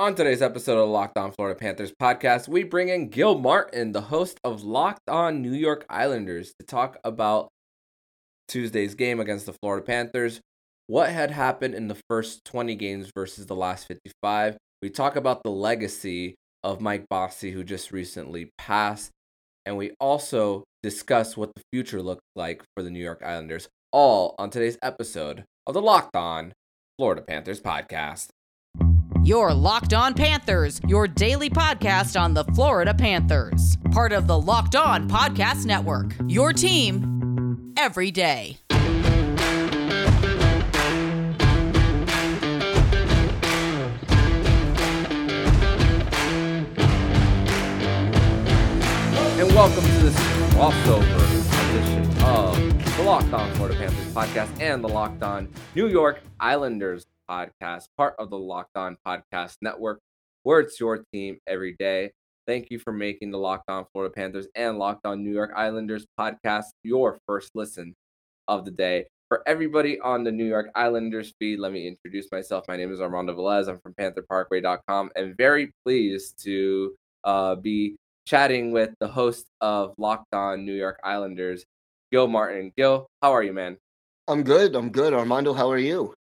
On today's episode of Locked On Florida Panthers podcast, we bring in Gil Martin, the host of Locked On New York Islanders, to talk about Tuesday's game against the Florida Panthers, what had happened in the first 20 games versus the last 55. We talk about the legacy of Mike Bossy, who just recently passed, and we also discuss what the future looks like for the New York Islanders, all on today's episode of the Locked On Florida Panthers podcast. Your Locked On Panthers, your daily podcast on the Florida Panthers. Part of the Locked On Podcast Network. Your team every day. And welcome to this crossover edition of the Locked On Florida Panthers podcast and the Locked On New York Islanders podcast, part of the Locked On Podcast Network, where it's your team every day. Thank you for making the Locked On Florida Panthers and Locked On New York Islanders podcast your first listen of the day. For everybody on the New York Islanders feed, let me introduce myself. My name is Armando Velez. I'm from PantherParkway.com and very pleased to uh, be chatting with the host of Locked On New York Islanders, Gil Martin. Gil, how are you, man? I'm good. I'm good. Armando, how are you?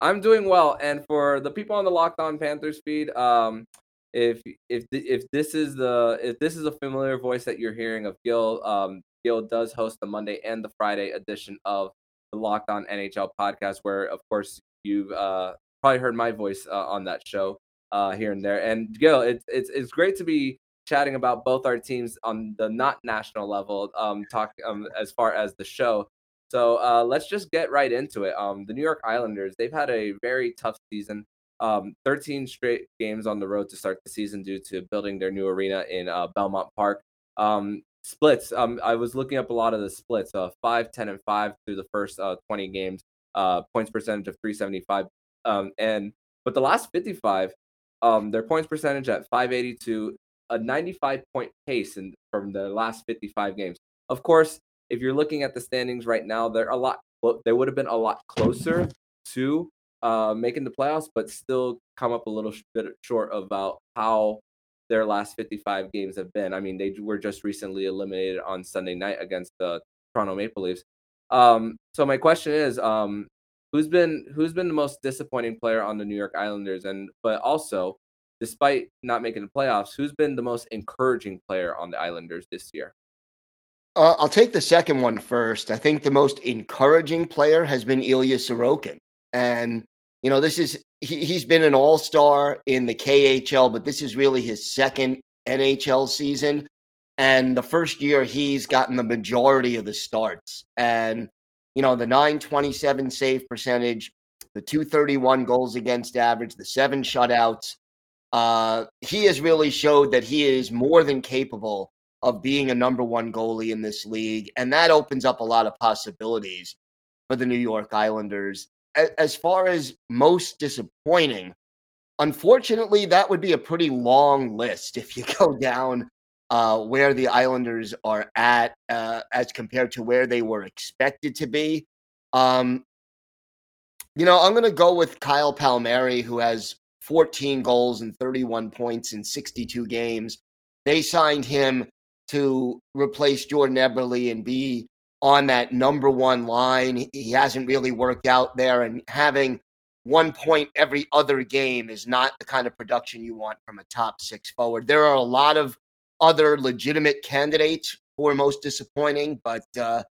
I'm doing well. And for the people on the Locked On Panthers feed, um, if if if this is the if this is a familiar voice that you're hearing of Gil, um, Gil does host the Monday and the Friday edition of the Locked On NHL podcast, where of course you've uh, probably heard my voice uh, on that show uh, here and there. And Gil, it's it's it's great to be chatting about both our teams on the not national level, um, talk um, as far as the show. So uh, let's just get right into it. Um, the New York Islanders, they've had a very tough season. Um, 13 straight games on the road to start the season due to building their new arena in uh, Belmont Park. Um, splits. Um, I was looking up a lot of the splits. Uh, five, 10, and five through the first uh, 20 games. Uh, points percentage of 375. Um, and but the last 55, um, their points percentage at 582 a 95 point pace in, from the last 55 games. Of course, if you're looking at the standings right now, they're a lot. They would have been a lot closer to uh, making the playoffs, but still come up a little bit short about how their last 55 games have been. I mean, they were just recently eliminated on Sunday night against the Toronto Maple Leafs. Um, so my question is, um, who's been who's been the most disappointing player on the New York Islanders, and but also despite not making the playoffs, who's been the most encouraging player on the Islanders this year? Uh, I'll take the second one first. I think the most encouraging player has been Ilya Sorokin. And, you know, this is, he, he's been an all star in the KHL, but this is really his second NHL season. And the first year, he's gotten the majority of the starts. And, you know, the 927 save percentage, the 231 goals against average, the seven shutouts. Uh, he has really showed that he is more than capable of being a number one goalie in this league. And that opens up a lot of possibilities for the New York Islanders. As far as most disappointing, unfortunately, that would be a pretty long list if you go down uh, where the Islanders are at uh, as compared to where they were expected to be. Um, you know, I'm going to go with Kyle Palmieri, who has 14 goals and 31 points in 62 games. They signed him to replace Jordan Eberle and be on that number one line. He hasn't really worked out there, and having one point every other game is not the kind of production you want from a top six forward. There are a lot of other legitimate candidates for most disappointing, but uh,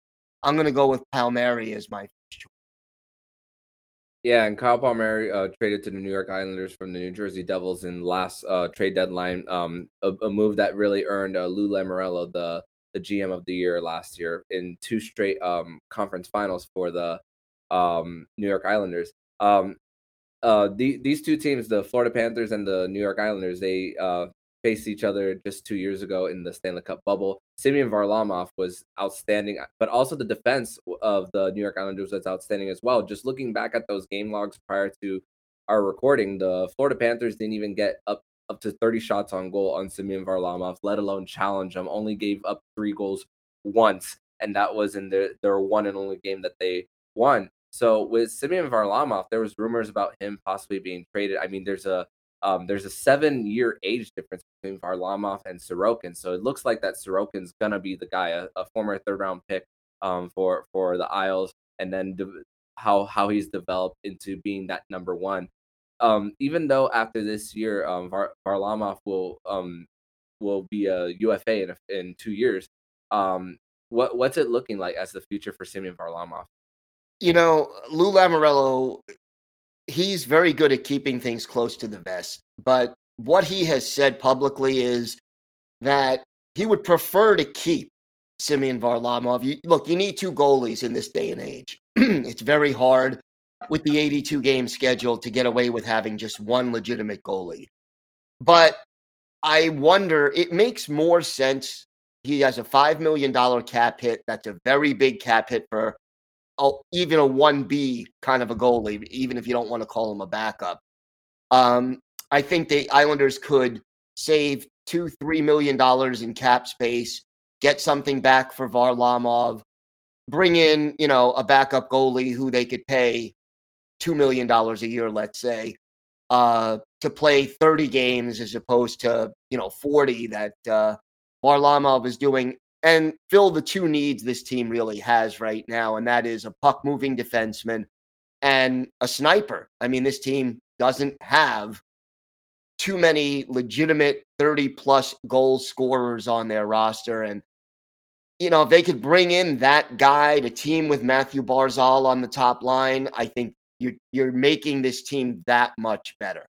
I'm going to go with Palmieri as my yeah, and Kyle Palmieri uh, traded to the New York Islanders from the New Jersey Devils in last uh, trade deadline. Um, a, a, move that really earned uh, Lou Lamoriello the the GM of the year last year in two straight um, conference finals for the um, New York Islanders. Um, uh, the, these two teams, the Florida Panthers and the New York Islanders, they uh, faced each other just two years ago in the Stanley Cup bubble. Semyon Varlamov was outstanding, but also the defense of the New York Islanders was outstanding as well. Just looking back at those game logs prior to our recording, the Florida Panthers didn't even get up up to 30 shots on goal on Semyon Varlamov, let alone challenge him. Only gave up three goals once, and that was in their, their one and only game that they won. So with Semyon Varlamov, there was rumors about him possibly being traded. I mean, there's a um, there's a seven year age difference between Varlamov and Sorokin. So it looks like that Sorokin's gonna be the guy, a, a former third round pick um, for for the Isles, and then de- how how he's developed into being that number one. Um, even though after this year, um, Var- Varlamov will um, will be a UFA in, in two years. Um, what what's it looking like as the future for Semyon Varlamov? You know, Lou Lamoriello he's very good at keeping things close to the vest. But what he has said publicly is that he would prefer to keep Semyon Varlamov. You, look, you need two goalies in this day and age. it's very hard with the 82 game schedule to get away with having just one legitimate goalie. But I wonder, it makes more sense. He has a $5 million cap hit. That's a very big cap hit for even a 1B kind of a goalie, even if you don't want to call him a backup. Um, I think the Islanders could save two, three million dollars in cap space, get something back for Varlamov, bring in, you know, a backup goalie who they could pay two million dollars a year, let's say, uh, to play 30 games as opposed to, you know, 40 that uh, Varlamov is doing and fill the two needs this team really has right now, and that is a puck moving defenseman and a sniper. I mean, this team doesn't have too many legitimate 30 plus goal scorers on their roster. And, you know, if they could bring in that guy to team with Mathew Barzal on the top line, I think you're, you're making this team that much better.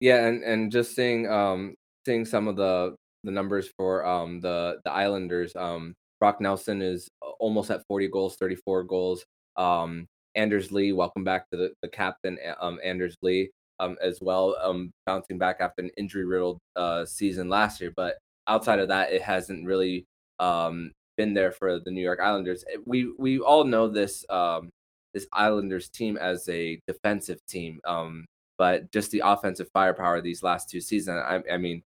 Yeah, and, and just seeing um seeing some of the the numbers for um the the Islanders. Um, Brock Nelson is almost at 40 goals, 34 goals. Um, Anders Lee, welcome back to the, the captain, um, Anders Lee, um, as well, um, bouncing back after an injury riddled uh, season last year. But outside of that, it hasn't really um, been there for the New York Islanders. Eh, we we all know this um, this Islanders team as a defensive team, um, but just the offensive firepower these last two seasons. I, I mean,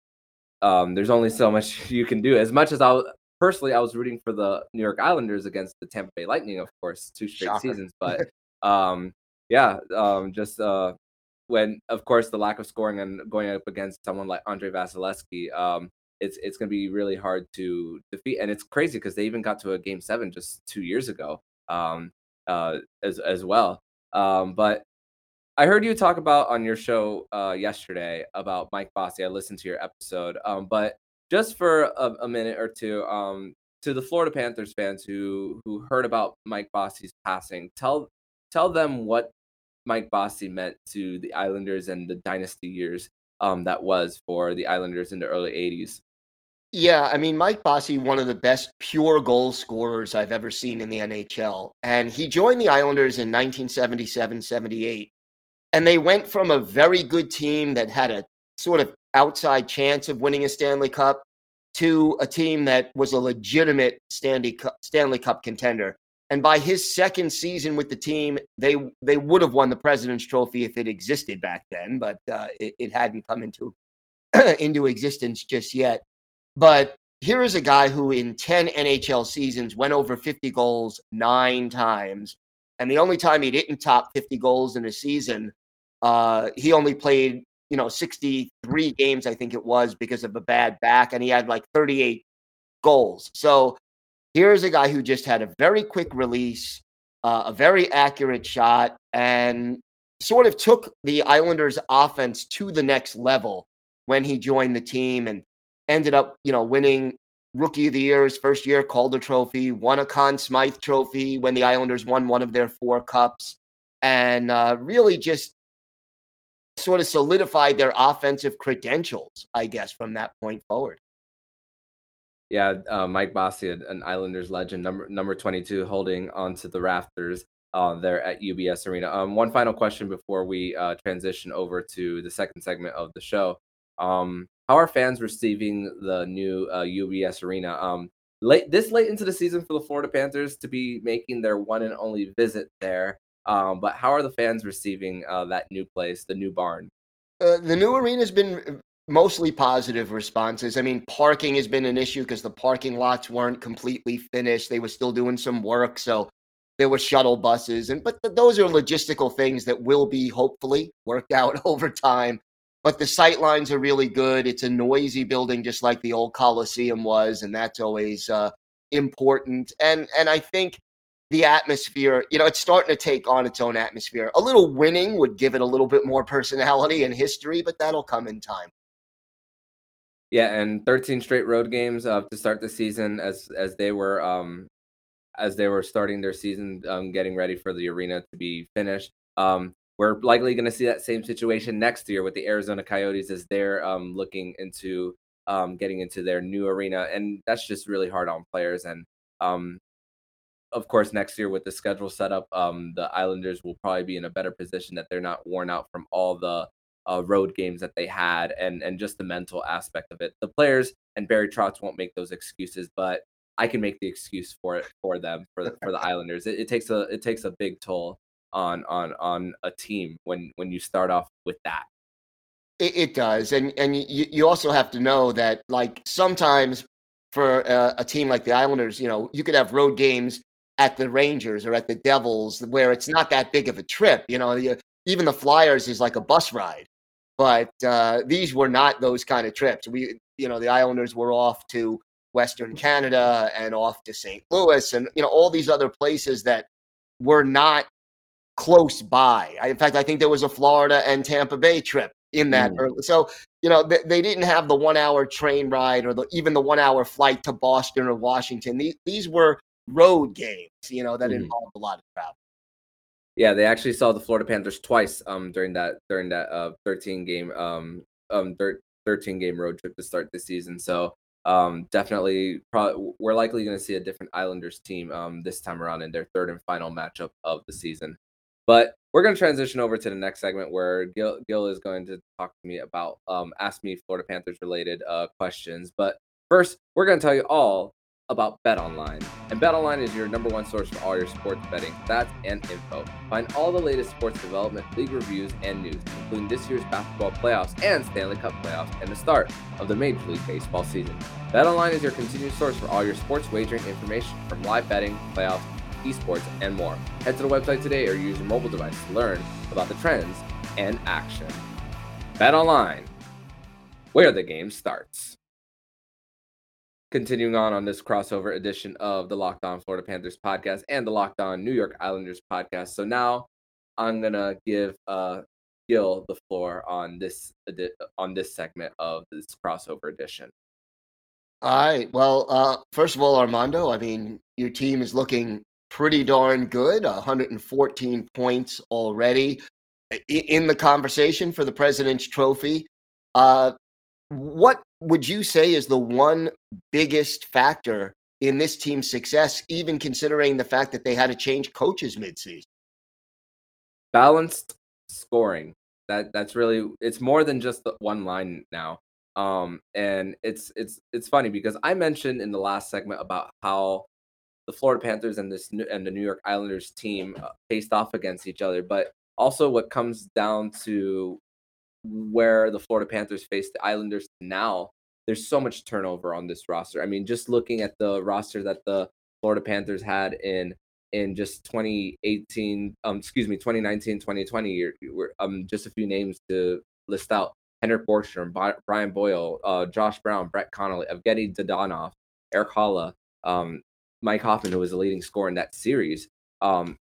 um, there's only so much you can do. As much as I personally, I was rooting for the New York Islanders against the Tampa Bay Lightning, of course, two straight Shocker. seasons. But um, yeah, um, just uh, when, of course, the lack of scoring and going up against someone like Andre Vasilevskiy, um, it's it's going to be really hard to defeat. And it's crazy because they even got to a game seven just two years ago um, uh, as as well. Um, but I heard you talk about on your show uh, yesterday about Mike Bossy. I listened to your episode, um, but just for a, a minute or two, um, to the Florida Panthers fans who who heard about Mike Bossy's passing, tell tell them what Mike Bossy meant to the Islanders and the dynasty years um, that was for the Islanders in the early '80s. Yeah, I mean, Mike Bossy, one of the best pure goal scorers I've ever seen in the NHL. And he joined the Islanders in 1977 78 and they went from a very good team that had a sort of outside chance of winning a Stanley Cup to a team that was a legitimate Stanley Cup, Stanley Cup contender. And by his second season with the team, they they would have won the President's Trophy if it existed back then, but uh, it, it hadn't come into into existence just yet. But here is a guy who, in ten NHL seasons, went over fifty goals nine times, and the only time he didn't top fifty goals in a season uh, he only played, you know, 63 games, I think it was, because of a bad back, and he had like 38 goals. So here's a guy who just had a very quick release, uh, a very accurate shot, and sort of took the Islanders' offense to the next level when he joined the team and ended up, you know, winning Rookie of the Year his first year, Calder Trophy, won a Conn Smythe Trophy when the Islanders won one of their four cups, and uh, really just sort of solidified their offensive credentials, I guess, from that point forward. Yeah, uh, Mike Bossy, an Islanders legend, number number twenty two, holding onto the rafters uh, there at UBS Arena. Um, one final question before we uh, transition over to the second segment of the show. Um, how are fans receiving the new UBS uh, Arena? Um, late this late into the season for the Florida Panthers to be making their one and only visit there. Um, but how are the fans receiving uh, that new place, the new barn? Uh, the new arena has been uh, mostly positive responses. I mean, parking has been an issue because the parking lots weren't completely finished. They were still doing some work, so there were shuttle buses, and but th- those are logistical things that will be hopefully worked out over time. but the sight lines are really good. It's a noisy building, just like the old Coliseum was, and that's always uh, important. And and I think the atmosphere, you know, it's starting to take on its own atmosphere. A little winning would give it a little bit more personality and history, but that'll come in time. Yeah, and 13 straight road games uh, to start the season as as they were um as they were starting their season, um, getting ready for the arena to be finished. Um, we're likely going to see that same situation next year with the Arizona Coyotes as they're um, looking into um, getting into their new arena, and that's just really hard on players. And um, of course, next year with the schedule set up, um, the Islanders will probably be in a better position that they're not worn out from all the uh, road games that they had, and and just the mental aspect of it. The players and Barry Trotz won't make those excuses, but I can make the excuse for it for them for the, for the Islanders. It, it takes a it takes a big toll on on on a team when when you start off with that. It, it does, and and you you also have to know that like sometimes for a, a team like the Islanders, you know, you could have road games at the Rangers or at the Devils where it's not that big of a trip. You know, you, even the Flyers is like a bus ride, but uh, these were not those kind of trips. We, you know, the Islanders were off to Western Canada and off to St. Louis and you know all these other places that were not close by. I, in fact, I think there was a Florida and Tampa Bay trip in that. Mm. Early. So you know they, they, didn't have the one hour train ride or the, even the one hour flight to Boston or Washington. These these were road games, you know, that mm. involved a lot of travel. Yeah, they actually saw the Florida Panthers twice um during that during that uh 13 game um um 13 game road trip to start the season. So um definitely probably we're likely going to see a different Islanders team um this time around in their third and final matchup of the season. But we're going to transition over to the next segment where Gil, Gil is going to talk to me about, um, ask me Florida Panthers related uh, questions. But first, we're going to tell you all about Bet Online. And Bet Online is your number one source for all your sports betting stats and info. Find all the latest sports development, league reviews, and news, including this year's basketball playoffs and Stanley Cup playoffs and the start of the Major League Baseball season. Bet Online is your continued source for all your sports wagering information from live betting, playoffs, esports, and more. Head to the website today or use your mobile device to learn about the trends and action. Bet online, where the game starts. Continuing on on this crossover edition of the Locked On Florida Panthers podcast and the Locked On New York Islanders podcast. So now I'm gonna give uh, Gil the floor on this on this segment of this crossover edition. All right. Well, uh, first of all, Armando, I mean, your team is looking pretty darn good 114 points already in the conversation for the President's Trophy. Uh, what would you say is the one biggest factor in this team's success, even considering the fact that they had to change coaches midseason? Balanced scoring. That that's really it's more than just the one line now. Um, and it's it's it's funny because I mentioned in the last segment about how the Florida Panthers and this and the New York Islanders team uh, faced off against each other, but also what comes down to where the Florida Panthers face the Islanders now. There's so much turnover on this roster. I mean, just looking at the roster that the Florida Panthers had in in just 2018, um, excuse me, 2019, 2020 year, um, just a few names to list out: Henrik Borgstrom, Brian Boyle, uh, Josh Brown, Brett Connolly, Evgeny Dadonov, Erik Haula, um, Mike Hoffman, who was the leading scorer in that series. Um,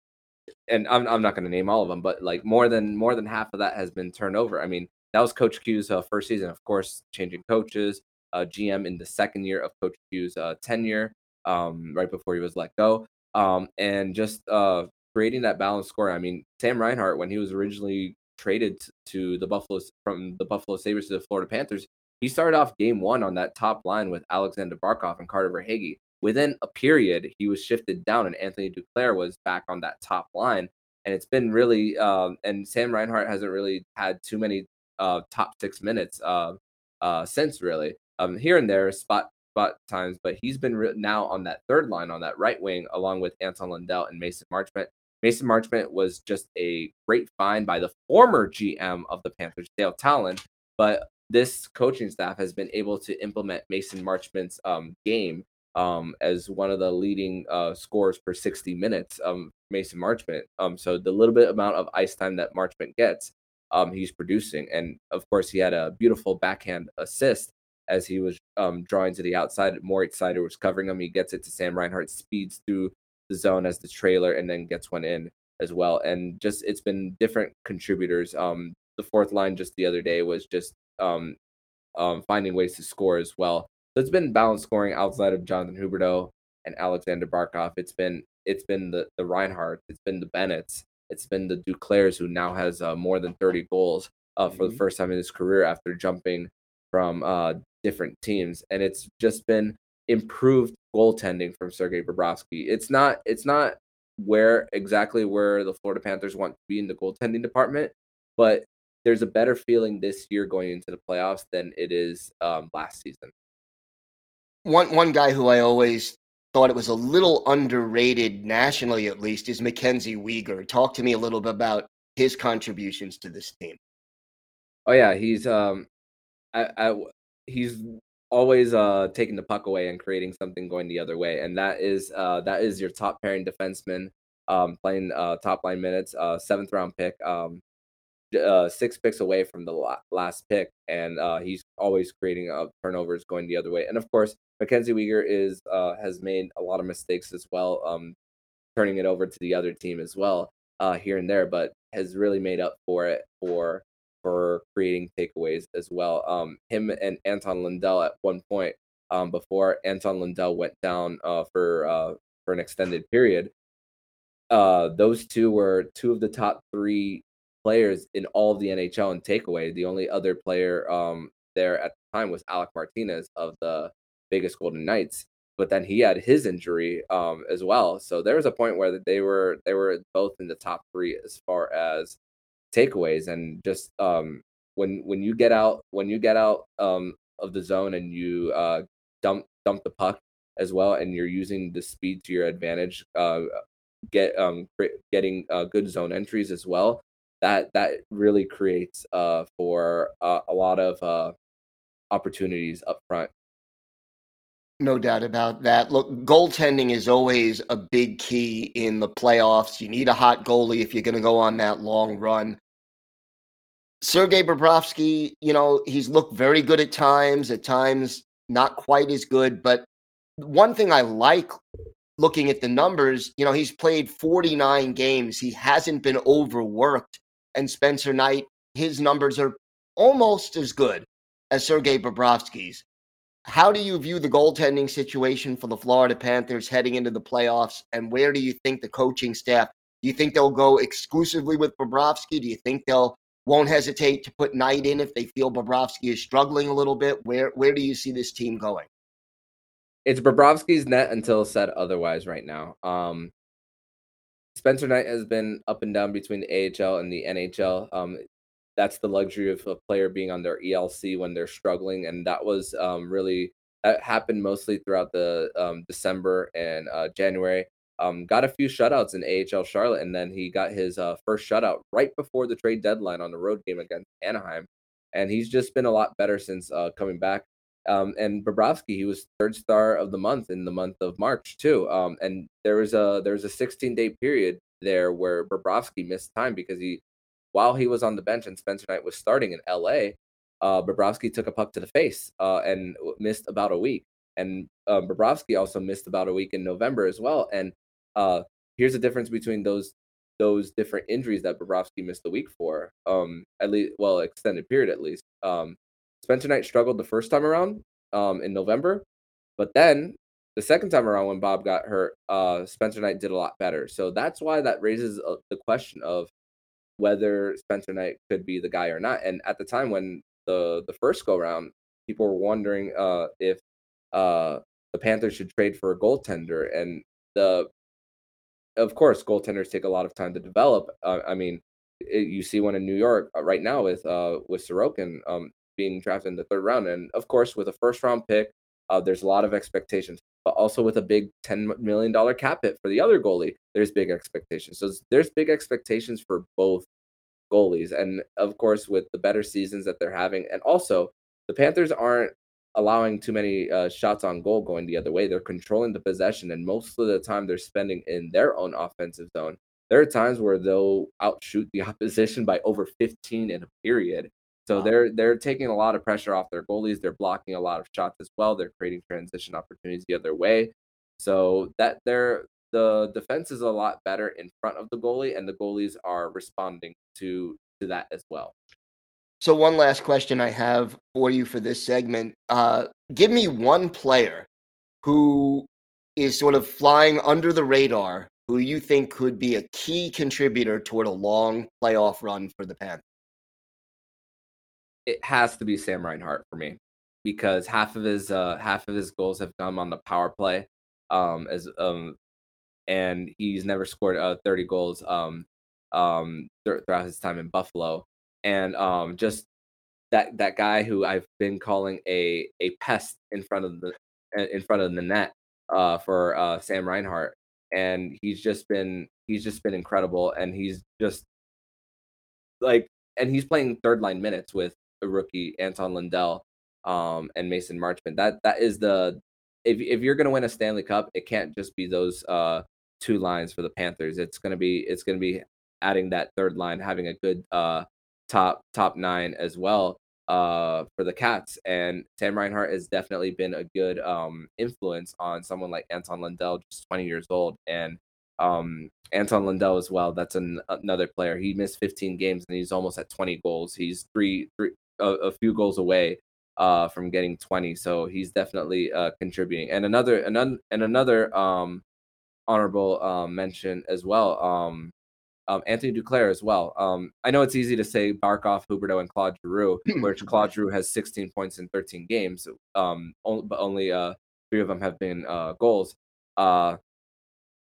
and I'm I'm not going to name all of them, but like more than more than half of that has been turned over. I mean, that was Coach Q's uh, first season, of course, changing coaches, uh, GM in the second year of Coach Q's uh, tenure, um, right before he was let go, um, and just uh, creating that balanced score. I mean, Sam Reinhart, when he was originally traded to the Buffalo from the Buffalo Sabres to the Florida Panthers, he started off game one on that top line with Alexander Barkov and Carter Verhaeghe within a period, he was shifted down, and Anthony Duclair was back on that top line. And it's been really, um, and Sam Reinhart hasn't really had too many uh, top six minutes uh, uh, since really. Um, here and there, spot spot times, but he's been re- now on that third line on that right wing, along with Anton Lundell and Mason Marchment. Mason Marchment was just a great find by the former GM of the Panthers, Dale Tallon, but this coaching staff has been able to implement Mason Marchment's um, game um, as one of the leading uh, scores per 60 minutes, um, Mason Marchment. Um, so the little bit amount of ice time that Marchment gets um, he's producing. And of course, he had a beautiful backhand assist as he was um, drawing to the outside. Moritz Seider was covering him. He gets it to Sam Reinhart, speeds through the zone as the trailer, and then gets one in as well. And just it's been different contributors. Um, the fourth line just the other day was just um, um, finding ways to score as well. So it's been balanced scoring outside of Jonathan Huberdeau and Alexander Barkov. It's been it's been the the Reinhart, it's been the Bennett's, it's been the Duclairs who now has uh, more than 30 goals uh, for mm-hmm. the first time in his career after jumping from uh, different teams, and it's just been improved goaltending from Sergei Bobrovsky. It's not it's not where exactly where the Florida Panthers want to be in the goaltending department, but there's a better feeling this year going into the playoffs than it is um, last season. One one guy who I always thought it was a little underrated nationally, at least, is Mackenzie Weegar. Talk to me a little bit about his contributions to this team. Oh yeah, he's um, I, I he's always uh taking the puck away and creating something going the other way, and that is uh that is your top pairing defenseman um playing uh top line minutes uh seventh round pick um uh, six picks away from the last pick, and uh, he's always creating uh, turnovers going the other way. And of course, Mackenzie Weegar is uh, has made a lot of mistakes as well, um, turning it over to the other team as well uh, here and there, but has really made up for it for for creating takeaways as well. Um, him and Anton Lundell at one point um, before Anton Lundell went down uh, for uh, for an extended period. Uh, those two were two of the top three players in all of the NHL in takeaway. The only other player um, there at the time was Alec Martinez of the Vegas Golden Knights, but then he had his injury um, as well. So there was a point where they were they were both in the top three as far as takeaways, and just um, when when you get out when you get out um, of the zone and you uh, dump dump the puck as well, and you're using the speed to your advantage, uh, get um, getting uh, good zone entries as well that that really creates uh, for uh, a lot of uh, opportunities up front. No doubt about that. Look, goaltending is always a big key in the playoffs. You need a hot goalie if you're going to go on that long run. Sergei Bobrovsky, you know, he's looked very good at times, at times not quite as good. But one thing I like looking at the numbers, you know, he's played 49 games. He hasn't been overworked and Spencer Knight, his numbers are almost as good as Sergei Bobrovsky's. How do you view the goaltending situation for the Florida Panthers heading into the playoffs? And where do you think the coaching staff? Do you think they'll go exclusively with Bobrovsky? Do you think they'll won't hesitate to put Knight in if they feel Bobrovsky is struggling a little bit? Where where do you see this team going? It's Bobrovsky's net until said otherwise right now. Um, Spencer Knight has been up and down between the AHL and the NHL. Um, that's the luxury of a player being on their ELC when they're struggling, and that was um, really that happened mostly throughout the um, December and uh, January. Um, got a few shutouts in AHL Charlotte, and then he got his uh, first shutout right before the trade deadline on the road game against Anaheim. And he's just been a lot better since uh, coming back. Um, and Bobrovsky, he was third star of the month in the month of March too. Um, and there was a there was a 16 day period there where Bobrovsky missed time because he, while he was on the bench and Spencer Knight was starting in L.A., uh, Bobrovsky took a puck to the face uh, and missed about a week. And uh, Bobrovsky also missed about a week in November as well. And uh, here's the difference between those those different injuries that Bobrovsky missed a week for, um, at least well extended period at least. Um, Spencer Knight struggled the first time around um, in November, but then the second time around when Bob got hurt, uh, Spencer Knight did a lot better. So that's why that raises uh, the question of whether Spencer Knight could be the guy or not. And at the time when the the first go round, people were wondering uh, if uh, the Panthers should trade for a goaltender, and the of course goaltenders take a lot of time to develop. Uh, I mean, it, you see one in New York uh, right now with uh, with Sorokin. Um, being drafted in the third round. And of course, with a first round pick, uh, there's a lot of expectations. But also with a big $10 million cap hit for the other goalie, there's big expectations. So there's big expectations for both goalies. And of course, with the better seasons that they're having, and also the Panthers aren't allowing too many uh, shots on goal going the other way. They're controlling the possession, and most of the time they're spending in their own offensive zone there are times where they'll outshoot the opposition by over 15 in a period. So Wow. they're they're taking a lot of pressure off their goalies. They're blocking a lot of shots as well. They're creating transition opportunities the other way. So that they're the defense is a lot better in front of the goalie, and the goalies are responding to to that as well. So one last question I have for you for this segment. Uh, give me one player who is sort of flying under the radar who you think could be a key contributor toward a long playoff run for the Panthers. It has to be Sam Reinhart for me because half of his uh half of his goals have come on the power play. Um as um and he's never scored uh 30 goals um um thr- throughout his time in Buffalo. And um just that that guy who I've been calling a a pest in front of the in front of the net uh, for uh, Sam Reinhart, and he's just been he's just been incredible, and he's just like and he's playing third line minutes with rookie Anton Lundell um, and Mason Marchment. That that is the if if you're gonna win a Stanley Cup, it can't just be those uh, two lines for the Panthers. It's gonna be it's gonna be adding that third line, having a good uh, top top nine as well uh, for the Cats. And Sam Reinhart has definitely been a good um, influence on someone like Anton Lundell, just 20 years old, and um, Anton Lundell as well. That's an, another player. He missed 15 games and he's almost at 20 goals. He's three, three a, a few goals away uh, from getting 20. So he's definitely uh, contributing. And another, another, and another um, honorable um, mention as well. Um, um, Anthony Duclair as well. Um, I know it's easy to say Barkov, Huberdeau, and Claude Giroux, which Claude Giroux has 16 points in 13 games, um, on- but only uh, three of them have been uh, goals. Uh,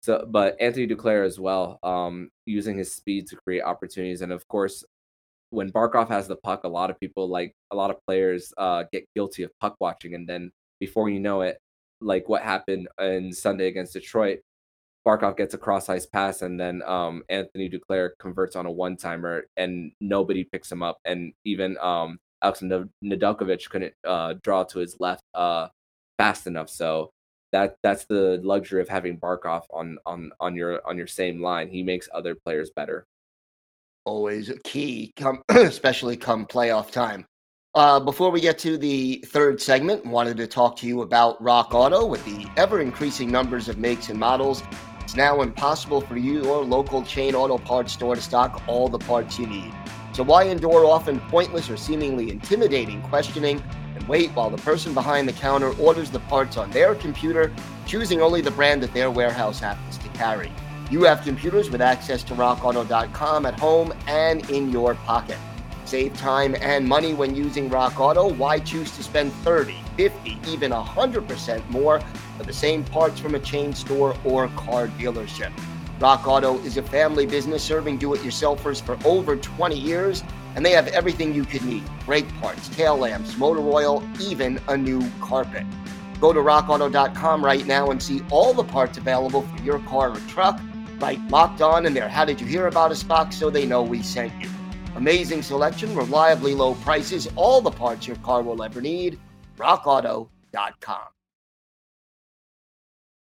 so, but Anthony Duclair as well, um, using his speed to create opportunities, and of course, when Barkov has the puck, a lot of people like a lot of players uh, get guilty of puck watching, and then before you know it, like what happened in Sunday against Detroit, Barkov gets a cross ice pass, and then um, Anthony Duclair converts on a one timer, and nobody picks him up. And even um, Alexander Nedeljkovic couldn't uh, draw to his left uh, fast enough. So that that's the luxury of having Barkov on on on your on your same line. He makes other players better. Always a key, come especially come playoff time. Uh, before we get to the third segment, wanted to talk to you about Rock Auto. With the ever increasing numbers of makes and models, it's now impossible for you or local chain auto parts store to stock all the parts you need. So why endure often pointless or seemingly intimidating questioning and wait while the person behind the counter orders the parts on their computer, choosing only the brand that their warehouse happens to carry? You have computers with access to rockauto.com at home and in your pocket. Save time and money when using Rock Auto. Why choose to spend 30, 50, even 100% more for the same parts from a chain store or car dealership? Rock Auto is a family business serving do it yourselfers for over 20 years, and they have everything you could need brake parts, tail lamps, motor oil, even a new carpet. Go to rockauto.com right now and see all the parts available for your car or truck. Right locked on in their How Did You Hear About Us box so they know we sent you. Amazing selection, reliably low prices, all the parts your car will ever need. RockAuto.com.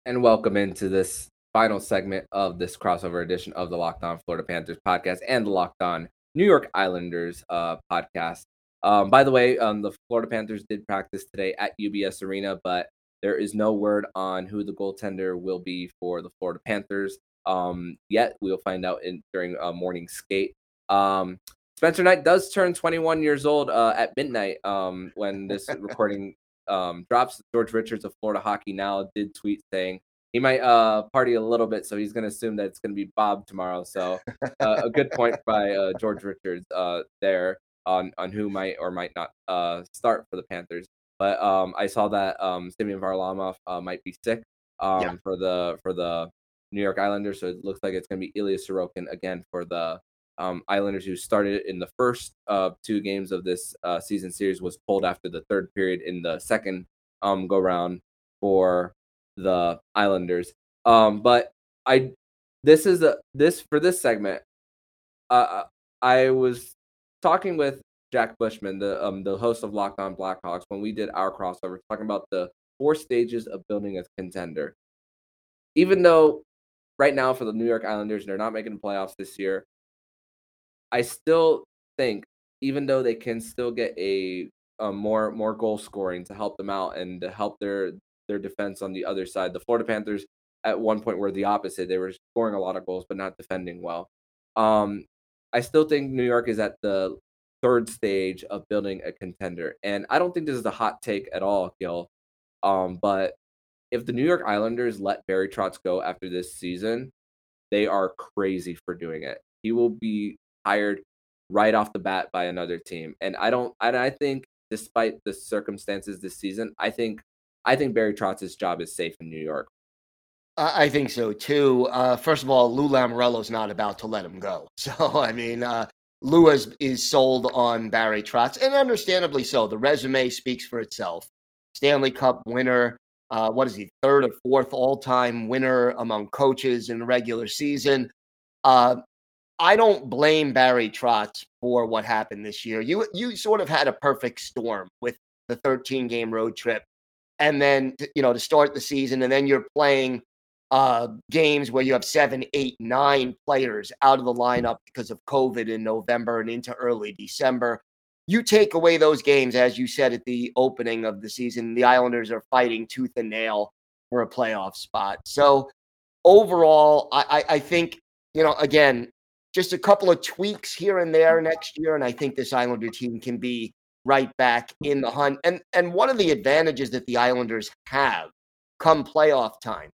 And welcome into this final segment of this crossover edition of the Locked On Florida Panthers podcast and the Locked On New York Islanders uh, podcast. Um, by the way, um, the Florida Panthers did practice today at UBS Arena, but there is no word on who the goaltender will be for the Florida Panthers um, yet. We'll find out in during a morning skate. Um, Spencer Knight does turn 21 years old uh, at midnight um, when this recording um, drops. George Richards of Florida Hockey Now did tweet saying he might uh, party a little bit, so he's going to assume that it's going to be Bob tomorrow. So uh, a good point by uh, George Richards uh, there on on who might or might not uh, start for the Panthers. But um, I saw that um, Semyon Varlamov uh, might be sick um, Yeah. for the for the New York Islanders, so it looks like it's going to be Ilya Sorokin again for the um, Islanders, who started in the first uh, two games of this uh, season series, was pulled after the third period in the second um, go round for the Islanders. Um, but I this is a this for this segment. Uh, I was talking with Jack Bushman, the um the host of Locked On Blackhawks, when we did our crossover, talking about the four stages of building a contender. Even though right now for the New York Islanders, they're not making the playoffs this year. I still think, even though they can still get a, a more more goal scoring to help them out and to help their their defense on the other side, the Florida Panthers at one point were the opposite. They were scoring a lot of goals but not defending well. Um, I still think New York is at the third stage of building a contender, and I don't think this is a hot take at all, Gil. Um, but if the New York Islanders let Barry Trotz go after this season, they are crazy for doing it. He will be hired right off the bat by another team, and I don't. And I think, despite the circumstances this season, I think I think Barry Trotz's job is safe in New York. I think so too. Uh, first of all, Lou Lamoriello's not about to let him go. So I mean, uh, Lou is, is sold on Barry Trotz, and understandably so. The resume speaks for itself. Stanley Cup winner. Uh, what is he? Third or fourth all-time winner among coaches in the regular season. Uh, I don't blame Barry Trotz for what happened this year. You you sort of had a perfect storm with the 13 game road trip, and then you know to start the season, and then you're playing uh, games where you have seven, eight, nine players out of the lineup because of COVID in November and into early December. You take away those games, as you said at the opening of the season, the Islanders are fighting tooth and nail for a playoff spot. So overall, I, I think, you know, again, just a couple of tweaks here and there next year, and I think this Islander team can be right back in the hunt. And and one of the advantages that the Islanders have come playoff time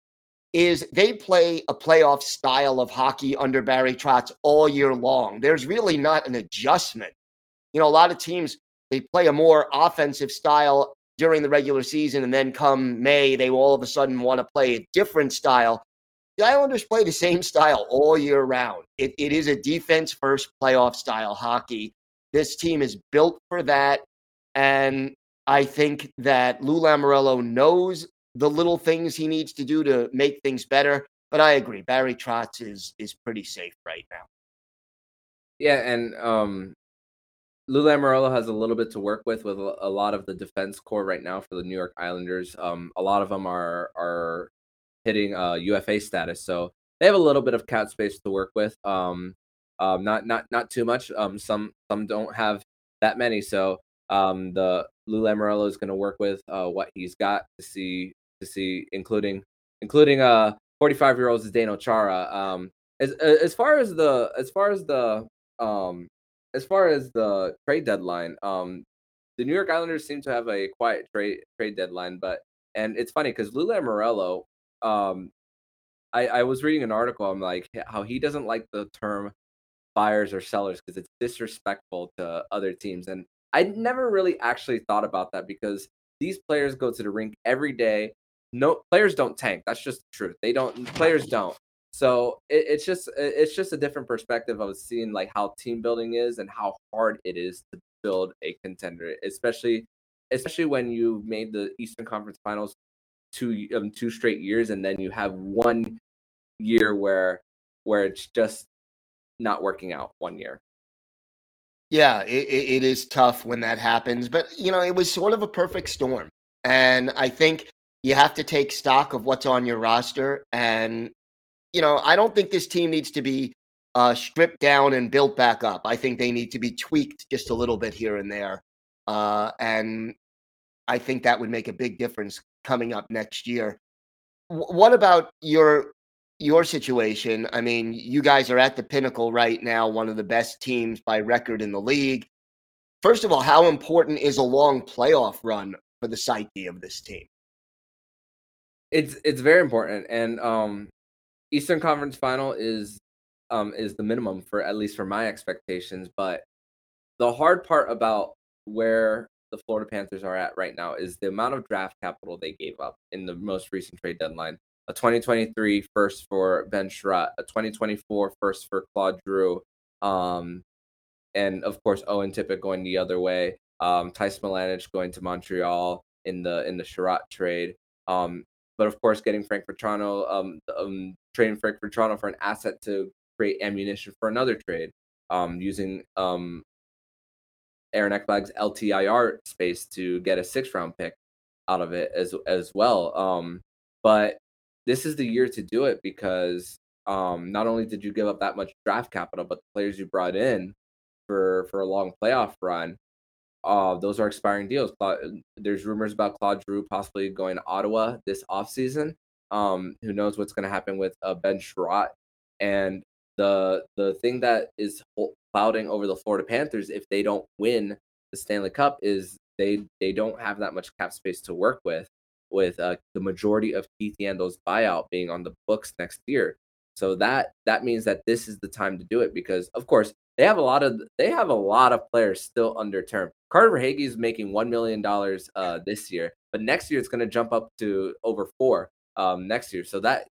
is they play a playoff style of hockey under Barry Trotz all year long. There's really not an adjustment. You know, a lot of teams they play a more offensive style during the regular season, and then come May, they all of a sudden want to play a different style. The Islanders play the same style all year round. It, it is a defense first playoff style hockey. This team is built for that. And I think that Lou Lamoriello knows the little things he needs to do to make things better. But I agree, Barry Trotz is is pretty safe right now. Yeah, and um, Lou Lamoriello has a little bit to work with with a lot of the defense core right now for the New York Islanders. Um, a lot of them are are hitting uh, UFA status, so they have a little bit of cap space to work with. Um, um, not not not too much. Um, some some don't have that many, so um, the Lou Lamoriello is going to work with uh, what he's got to see to see, including including uh 45 year old Zdeno Chara. Um, as as far as the as far as the um as far as the trade deadline, um, the New York Islanders seem to have a quiet trade trade deadline, but and it's funny because Lula Lamoriello, um, I I was reading an article. I'm like how he doesn't like the term buyers or sellers because it's disrespectful to other teams, and I never really actually thought about that because these players go to the rink every day no players don't tank. That's just the truth. They don't. Players don't. So it, it's just it's just a different perspective of seeing like how team building is and how hard it is to build a contender, especially especially when you made the Eastern Conference Finals two um, two straight years and then you have one year where where it's just not working out one year. Yeah, it, it is tough when that happens, but you know it was sort of a perfect storm, and I think you have to take stock of what's on your roster. And, you know, I don't think this team needs to be uh, stripped down and built back up. I think they need to be tweaked just a little bit here and there. Uh, and I think that would make a big difference coming up next year. W- what about your your situation? I mean, you guys are at the pinnacle right now, one of the best teams by record in the league. First of all, how important is a long playoff run for the psyche of this team? It's it's very important, and um, Eastern Conference Final is um is the minimum for at least for my expectations. But the hard part about where the Florida Panthers are at right now is the amount of draft capital they gave up in the most recent trade deadline. A 2023 first for Ben Chiarot, a 2024 first for Claude Giroux, um, and of course Owen Tippett going the other way. Um, Ty Smilanic going to Montreal in the in the Chiarot trade. Um, but of course, getting Frank Vatrano, um, um, trading Frank Vatrano for an asset to create ammunition for another trade, um, using um, Aaron Ekblad's LTIR space to get a six round pick out of it as as well. Um, but this is the year to do it because um, not only did you give up that much draft capital, but the players you brought in for for a long playoff run, uh, those are expiring deals. There's rumors about Claude Giroux possibly going to Ottawa this offseason. Um, who knows what's going to happen with uh, Ben Chiarot? And the the thing that is clouding over the Florida Panthers if they don't win the Stanley Cup is they they don't have that much cap space to work with, with uh, the majority of Keith Yandle's buyout being on the books next year. So that that means that this is the time to do it because of course they have a lot of they have a lot of players still under term. Carter Verhaeghe is making one million dollars uh, this year, but next year it's going to jump up to over four um, next year. So that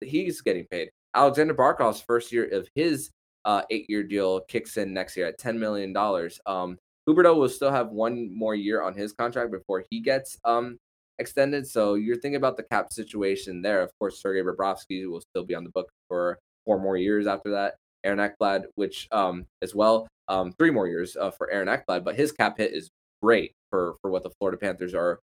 he's getting paid. Alexander Barkov's first year of his uh, eight-year deal kicks in next year at ten million dollars. Um, Huberdeau will still have one more year on his contract before he gets um, extended. So you're thinking about the cap situation there. Of course, Sergei Bobrovsky will still be on the book for four more years after that. Aaron Ekblad, which um, as well, um, three more years uh, for Aaron Ekblad, but his cap hit is great for for what the Florida Panthers are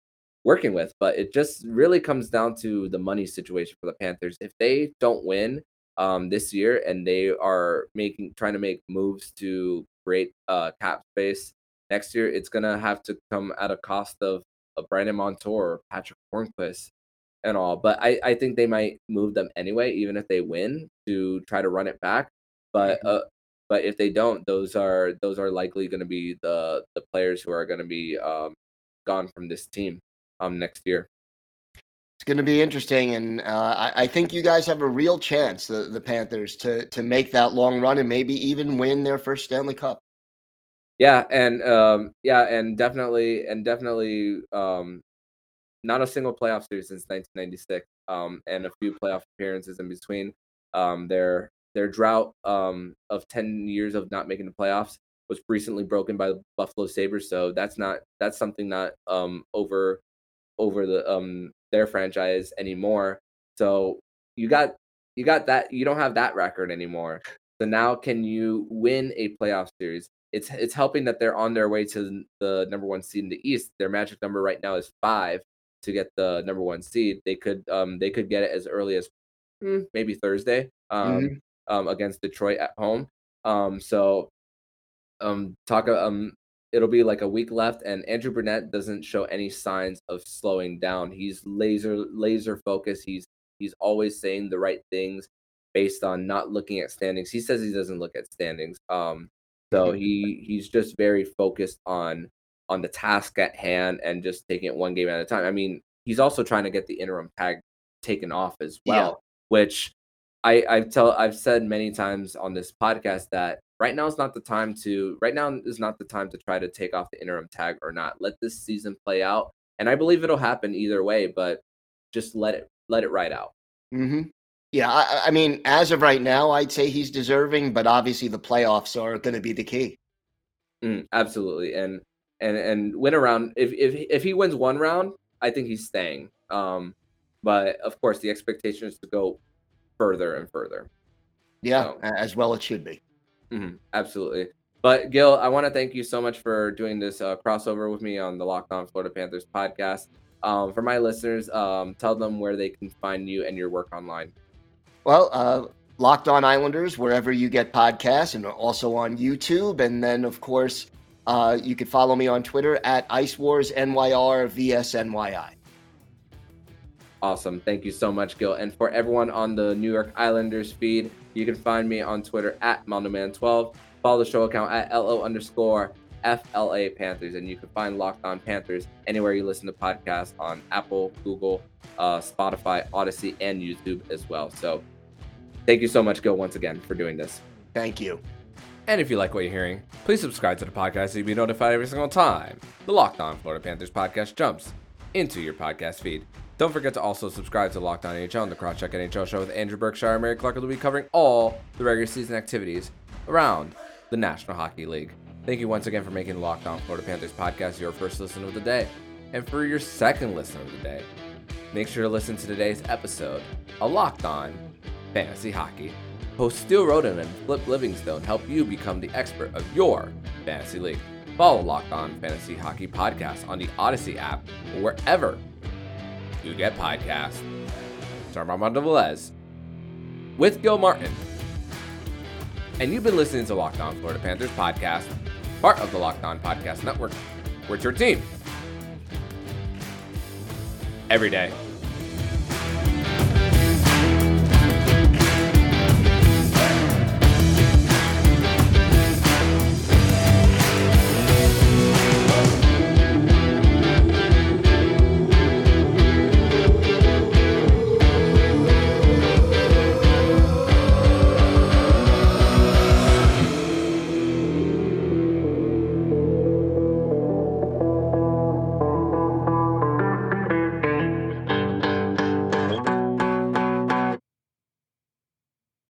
working with. But it just really comes down to the money situation for the Panthers. If they don't win um, this year and they are making trying to make moves to create uh, cap space next year, it's gonna have to come at a cost of, of Brandon Montour, Patrick Hornqvist, and all. But I, I think they might move them anyway, even if they win, to try to run it back. But mm-hmm. uh, but if they don't, those are those are likely going to be the the players who are going to be um, gone from this team um next year. It's going to be interesting, and uh, I, I, think you guys have a real chance, the the Panthers, to to make that long run and maybe even win their first Stanley Cup. Yeah, and um, yeah, and definitely, and definitely, um, not a single playoff series since 1996, um, and a few playoff appearances in between. Um, their their drought um, of 10 years of not making the playoffs was recently broken by the Buffalo Sabres, so that's not that's something not um over over the um their franchise anymore. So you got you got that you don't have that record anymore. So now can you win a playoff series? it's it's helping that they're on their way to the number one seed in the East. Their magic number right now is five to get the number one seed. They could um they could get it as early as hmm, maybe Thursday um, mm-hmm. Um against Detroit at home. Um so um talk um it'll be like a week left and Andrew Brunette doesn't show any signs of slowing down. He's laser laser focused. He's he's always saying the right things based on not looking at standings. He says he doesn't look at standings. Um so he he's just very focused on on the task at hand and just taking it one game at a time. I mean, he's also trying to get the interim tag taken off as well, yeah. which I I tell I've said many times on this podcast that right now is not the time to right now is not the time to try to take off the interim tag or not. Let this season play out, and I believe it'll happen either way. But just let it let it ride out. Mm-hmm. Yeah, I, I, mean, as of right now, I'd say he's deserving, but obviously the playoffs are going to be the key. Mm, absolutely, and and and win a round. If if if he wins one round, I think he's staying. Um, but of course, the expectation is to go further and further. Yeah, so. as well it should be. Mm-hmm, absolutely. But Gil, I want to thank you so much for doing this uh, crossover with me on the Locked On Florida Panthers podcast. Um, for my listeners, um, tell them where they can find you and your work online. Well, uh, Locked On Islanders, wherever you get podcasts, and also on YouTube. And then, of course, uh, you can follow me on Twitter at Ice Wars NYR VSNYI. Awesome. Thank you so much, Gil. And for everyone on the New York Islanders feed, you can find me on Twitter at MondoMan12. Follow the show account at LO underscore FLA Panthers. And you can find Locked On Panthers anywhere you listen to podcasts on Apple, Google, uh, Spotify, Odyssey, and YouTube as well. So Thank you so much, Gil, once again for doing this. Thank you. And if you like what you're hearing, please subscribe to the podcast so you'll be notified every single time the Locked On Florida Panthers podcast jumps into your podcast feed. Don't forget to also subscribe to Locked On NHL and the Crosscheck NHL show with Andrew Berkshire and Mary Clark will be covering all the regular season activities around the National Hockey League. Thank you once again for making Locked On Florida Panthers podcast your first listen of the day. And for your second listen of the day, make sure to listen to today's episode, a Locked On fantasy hockey. Host Steele Roden and Flip Livingstone help you become the expert of your fantasy league. Follow Locked On Fantasy Hockey Podcast on the Odyssey app or wherever you get podcasts. I'm Armando Velez. with Gil Martin. And you've been listening to Locked On Florida Panthers podcast, part of the Locked On Podcast Network. We're your team every day.